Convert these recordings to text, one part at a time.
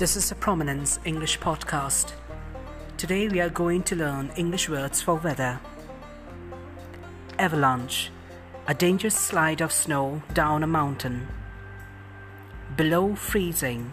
This is a Prominence English podcast. Today we are going to learn English words for weather. Avalanche, a dangerous slide of snow down a mountain. Below freezing,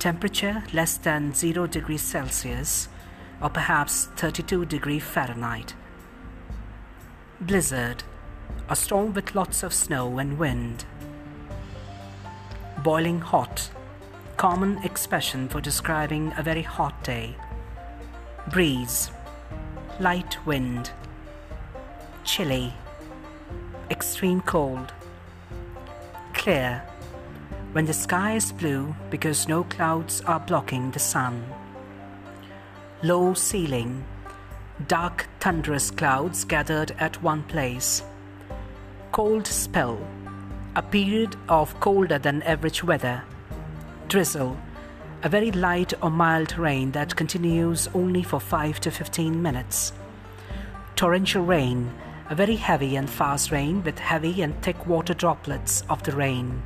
temperature less than 0 degrees Celsius or perhaps 32 degrees Fahrenheit. Blizzard, a storm with lots of snow and wind. Boiling hot, common expression for describing a very hot day. Breeze, light wind. Chilly, extreme cold. Clear, when the sky is blue because no clouds are blocking the sun. Low ceiling, dark thunderous clouds gathered at one place. Cold spell, a period of colder than average weather. Drizzle, a very light or mild rain that continues only for 5 to 15 minutes. Torrential rain, a very heavy and fast rain with heavy and thick water droplets of the rain.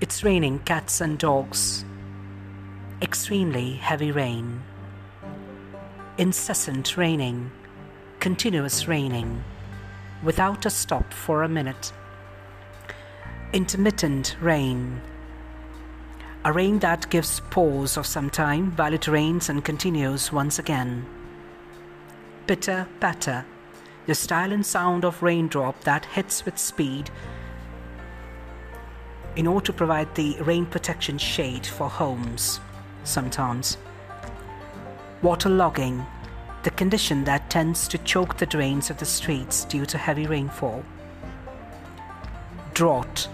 It's raining cats and dogs. Extremely heavy rain. Incessant raining. Continuous raining. Without a stop for a minute. Intermittent rain. A rain that gives pause of some time while it rains and continues once again. Pitter patter. The style and sound of raindrop that hits with speed in order to provide the rain protection shade for homes sometimes. Waterlogging, the condition that tends to choke the drains of the streets due to heavy rainfall. Drought,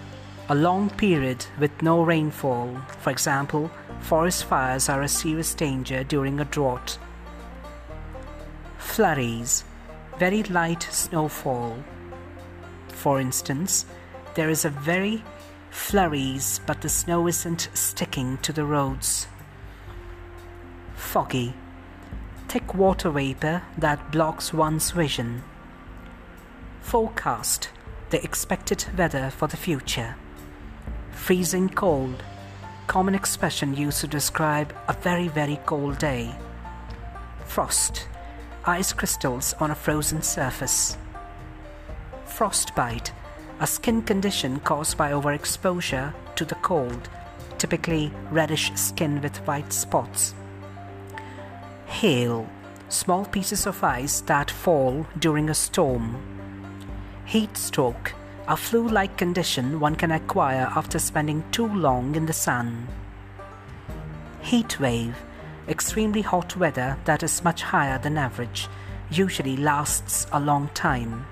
a long period with no rainfall. For example, forest fires are a serious danger during a drought. Flurries, very light snowfall. For instance, there is a very flurries, but the snow isn't sticking to the roads. Foggy, thick water vapor that blocks one's vision. Forecast, the expected weather for the future. Freezing cold, common expression used to describe a very, very cold day. Frost, ice crystals on a frozen surface. Frostbite, a skin condition caused by overexposure to the cold, typically reddish skin with white spots. Hail, small pieces of ice that fall during a storm. Heat stroke, a flu like condition one can acquire after spending too long in the sun. Heat wave, extremely hot weather that is much higher than average, usually lasts a long time.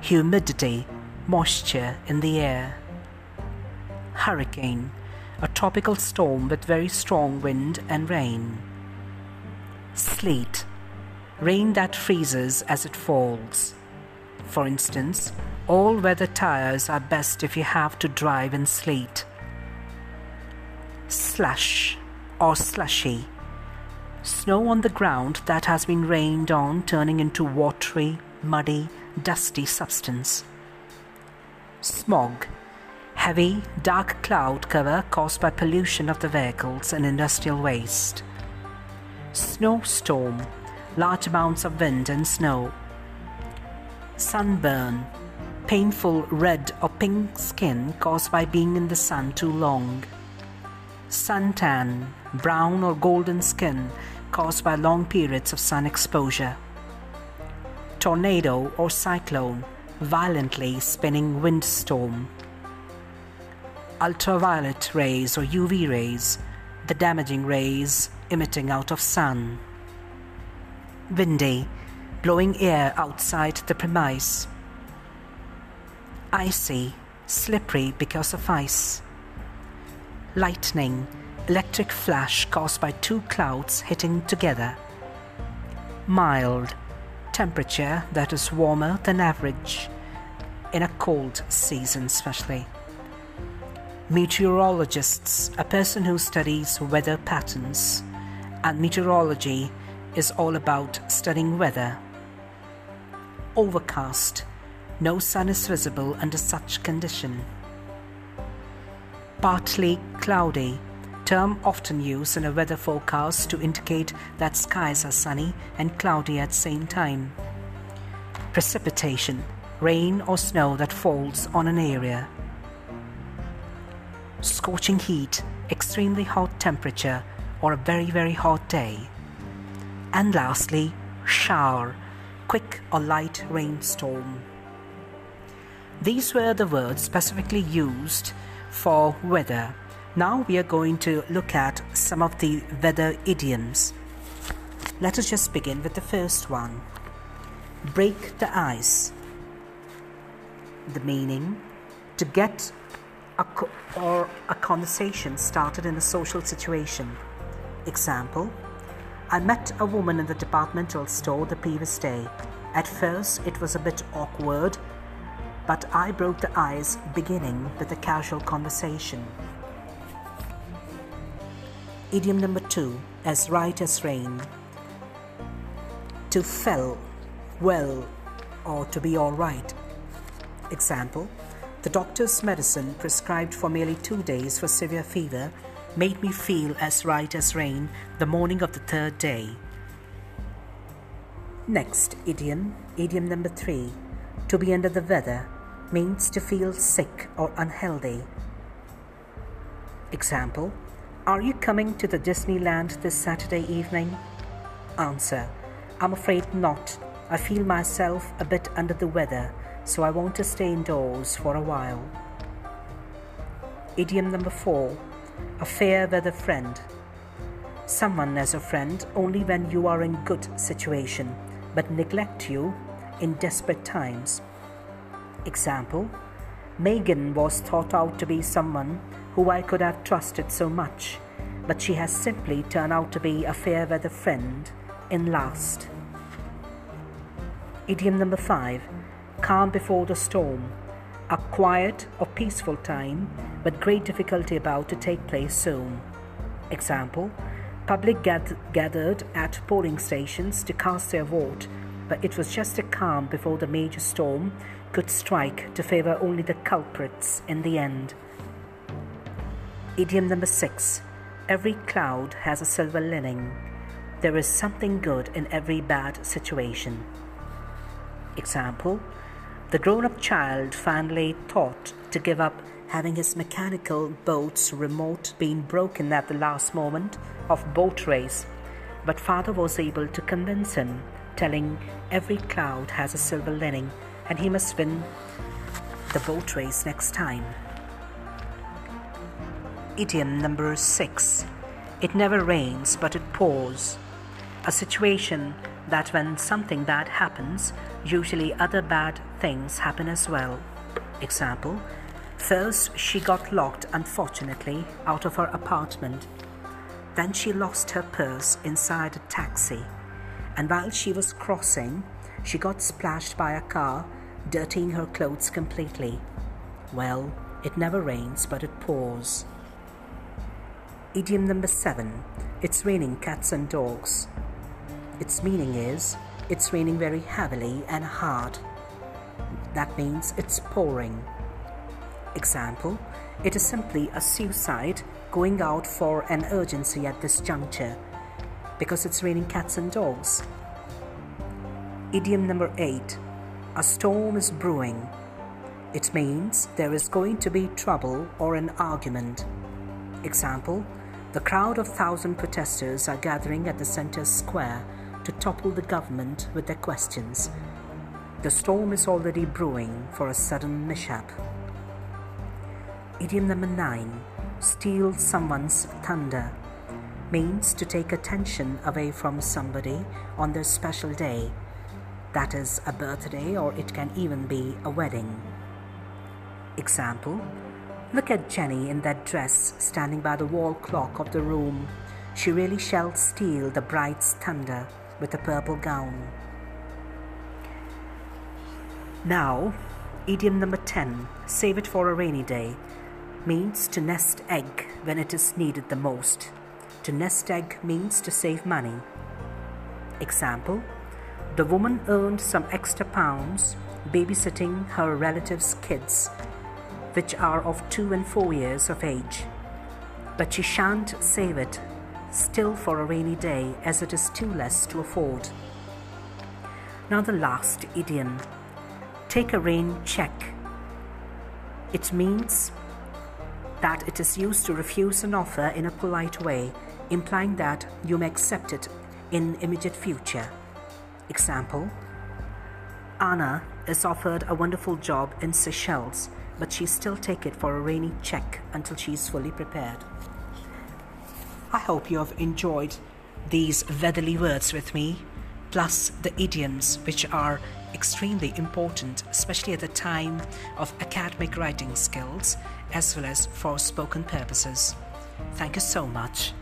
Humidity, moisture in the air. Hurricane, a tropical storm with very strong wind and rain. Sleet, rain that freezes as it falls. For instance, all weather tires are best if you have to drive in sleet. Slush or slushy, snow on the ground that has been rained on turning into watery, muddy, dusty substance. Smog, heavy, dark cloud cover caused by pollution of the vehicles and industrial waste. Snowstorm, large amounts of wind and snow. Sunburn, painful red or pink skin caused by being in the sun too long. Suntan, brown or golden skin caused by long periods of sun exposure. Tornado or cyclone, violently spinning windstorm. Ultraviolet rays or UV rays, the damaging rays emitting out of sun. Windy, blowing air outside the premise. Icy, slippery because of ice. Lightning, electric flash caused by two clouds hitting together. Mild, temperature that is warmer than average in a cold season, especially. Meteorologists, a person who studies weather patterns, and meteorology is all about studying weather. Overcast, no sun is visible under such condition. Partly cloudy, term often used in a weather forecast to indicate that skies are sunny and cloudy at same time. Precipitation, rain or snow that falls on an area. Scorching heat, extremely hot temperature, or a very, very hot day. And lastly, shower, quick or light rainstorm. These were the words specifically used for weather. Now we are going to look at some of the weather idioms. Let us just begin with the first one break the ice. The meaning to get a co- or a conversation started in a social situation. Example I met a woman in the departmental store the previous day. At first, it was a bit awkward, but I broke the ice beginning with a casual conversation. Idiom number two, as right as rain. To fell, well, or to be all right. Example The doctor's medicine prescribed for merely two days for severe fever made me feel as right as rain the morning of the third day. Next idiom, idiom number three. To be under the weather means to feel sick or unhealthy. Example Are you coming to the Disneyland this Saturday evening? Answer I'm afraid not. I feel myself a bit under the weather, so I want to stay indoors for a while. Idiom number four a fair weather friend. Someone as a friend only when you are in good situation, but neglect you in desperate times. Example Megan was thought out to be someone who I could have trusted so much, but she has simply turned out to be a fair weather friend in last. Idiom number five calm before the storm a quiet or peaceful time, but great difficulty about to take place soon. Example Public gathered at polling stations to cast their vote, but it was just a calm before the major storm could strike to favor only the culprits in the end. Idiom number six Every cloud has a silver lining. There is something good in every bad situation. Example the grown up child finally thought to give up having his mechanical boat's remote being broken at the last moment of boat race, but father was able to convince him, telling every cloud has a silver lining and he must win the boat race next time. Idiom number six It never rains, but it pours. A situation that when something bad happens, usually other bad things happen as well. Example First, she got locked, unfortunately, out of her apartment. Then she lost her purse inside a taxi. And while she was crossing, she got splashed by a car, dirtying her clothes completely. Well, it never rains, but it pours. Idiom number seven It's raining cats and dogs. Its meaning is it's raining very heavily and hard. That means it's pouring. Example It is simply a suicide going out for an urgency at this juncture because it's raining cats and dogs. Idiom number eight A storm is brewing. It means there is going to be trouble or an argument. Example The crowd of thousand protesters are gathering at the center square to topple the government with their questions. The storm is already brewing for a sudden mishap. Idiom number nine steal someone's thunder means to take attention away from somebody on their special day. That is a birthday, or it can even be a wedding. Example Look at Jenny in that dress standing by the wall clock of the room. She really shall steal the bride's thunder with a purple gown. Now, idiom number 10 save it for a rainy day means to nest egg when it is needed the most. To nest egg means to save money. Example The woman earned some extra pounds babysitting her relatives' kids, which are of two and four years of age. but she shan't save it still for a rainy day as it is too less to afford. Now, the last idiom take a rain check. It means that it is used to refuse an offer in a polite way, implying that you may accept it in immediate future. Example Anna is offered a wonderful job in Seychelles, but she still take it for a rainy check until she is fully prepared. I hope you have enjoyed these weatherly words with me, plus the idioms which are extremely important, especially at the time of academic writing skills as well as for spoken purposes. Thank you so much.